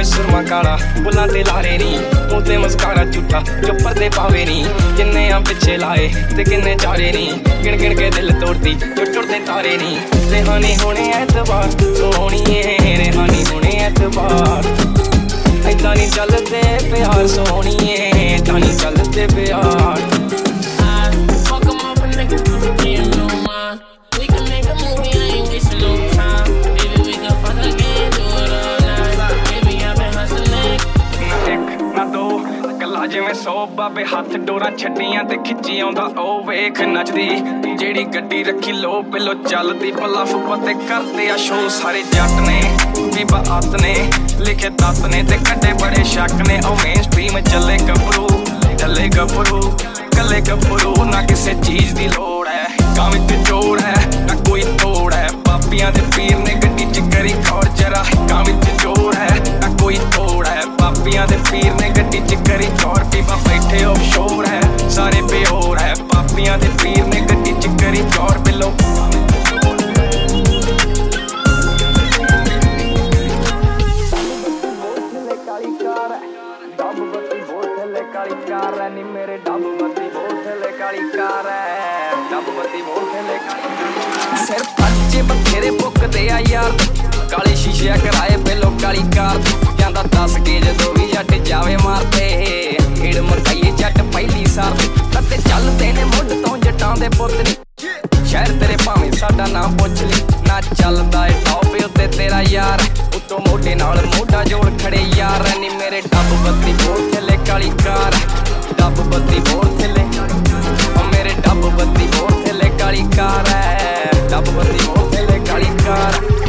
ਭਾਵੇਂ ਸੁਰਮਾ ਕਾਲਾ ਬੁੱਲਾਂ ਤੇ ਲਾਰੇ ਨਹੀਂ ਮੂੰਹ ਤੇ ਮਸਕਾਰਾ ਝੂਠਾ, ਚੁੱਪਰ ਤੇ ਪਾਵੇ ਨਹੀਂ ਕਿੰਨੇ ਆ ਪਿੱਛੇ ਲਾਏ ਤੇ ਕਿੰਨੇ ਚਾਰੇ ਨਹੀਂ ਗਿਣ ਗਿਣ ਕੇ ਦਿਲ ਤੋੜਦੀ ਜੋ ਟੁੱਟਦੇ ਤਾਰੇ ਨਹੀਂ ਰਹਿਾਨੀ ਹੋਣੇ ਐਤਵਾਰ ਸੋਹਣੀਏ ਰਹਿਾਨੀ ਹੋਣੇ ਐਤਵਾਰ। ਏਦਾਂ ਨਹੀਂ ਚੱਲਦੇ ਪਿਆਰ ਸੋਹਣੀਏ ਏਦਾਂ ਨਹੀਂ ਚੱਲਦੇ ਪਿਆਰ। ਗੱਲਾਂ ਜਿਵੇਂ ਸੌ ਬਾਬੇ ਹੱਥ ਡੋਰਾ ਛੱਡੀਆਂ ਤੇ ਖਿੱਚੀ ਆਉਂਦਾ, ਉਹ ਵੇਖ ਨੱਚਦੀ। ਜਿਹੜੀ ਗੱਡੀ ਰੱਖੀ ਲੋ ਪਿਲੋ ਚੱਲਦੀ ਬਲਫ ਪਤੇ ਕਰਦੇ ਆ ਸ਼ੋ ਸਾਰੇ ਜੱਟ ਨੇ, ਬੀਬਾ ਆਤ ਨੇ, ਲਿਖੇ ਦੱਤ ਨੇ ਤੇ ਕੱਡੇ ਬੜੇ ਸ਼ੱਕ ਨੇ, ਉਹ ਮੇਨ ਸਟ੍ਰੀਮ ਚੱਲੇ ਗੱਭਰੂ ਚੱਲੇ ਗੱਭਰੂ, ਕੱਲੇ ਗੱਭਰੂ। ਡੱਬ ਬੱਤੀ ਬੋਤਲੇ ਕਾਲੀ ਕਾਰ ਐ, ਨੀ ਮੇਰੇ ਡੱਬ ਬੱਤੀ ਬੋਤਲੇ ਕਾਲੀ ਕਾਰ ਐ। ਡੱਬ ਬੱਤੀ ਬੋਤਲੇ ਕਾਲੀ ਸਿਰ ਪੱਜੇ ਬਥੇਰੇ ਬੁੱਕਦੇ ਆ ਯਾਰ। ਕਾਲੇ ਸ਼ੀਸ਼ੇ ਕਰਾਏ ਪਹਿਲੋ ਕਾਲੀ ਕਾਰ ਜਾਂਦਾ ਦੱਸ ਕੇ ਜਦੋਂ ਵੀ ਜੱਟ ਜਾਵੇ ਮਾਰਦੇ contigo se le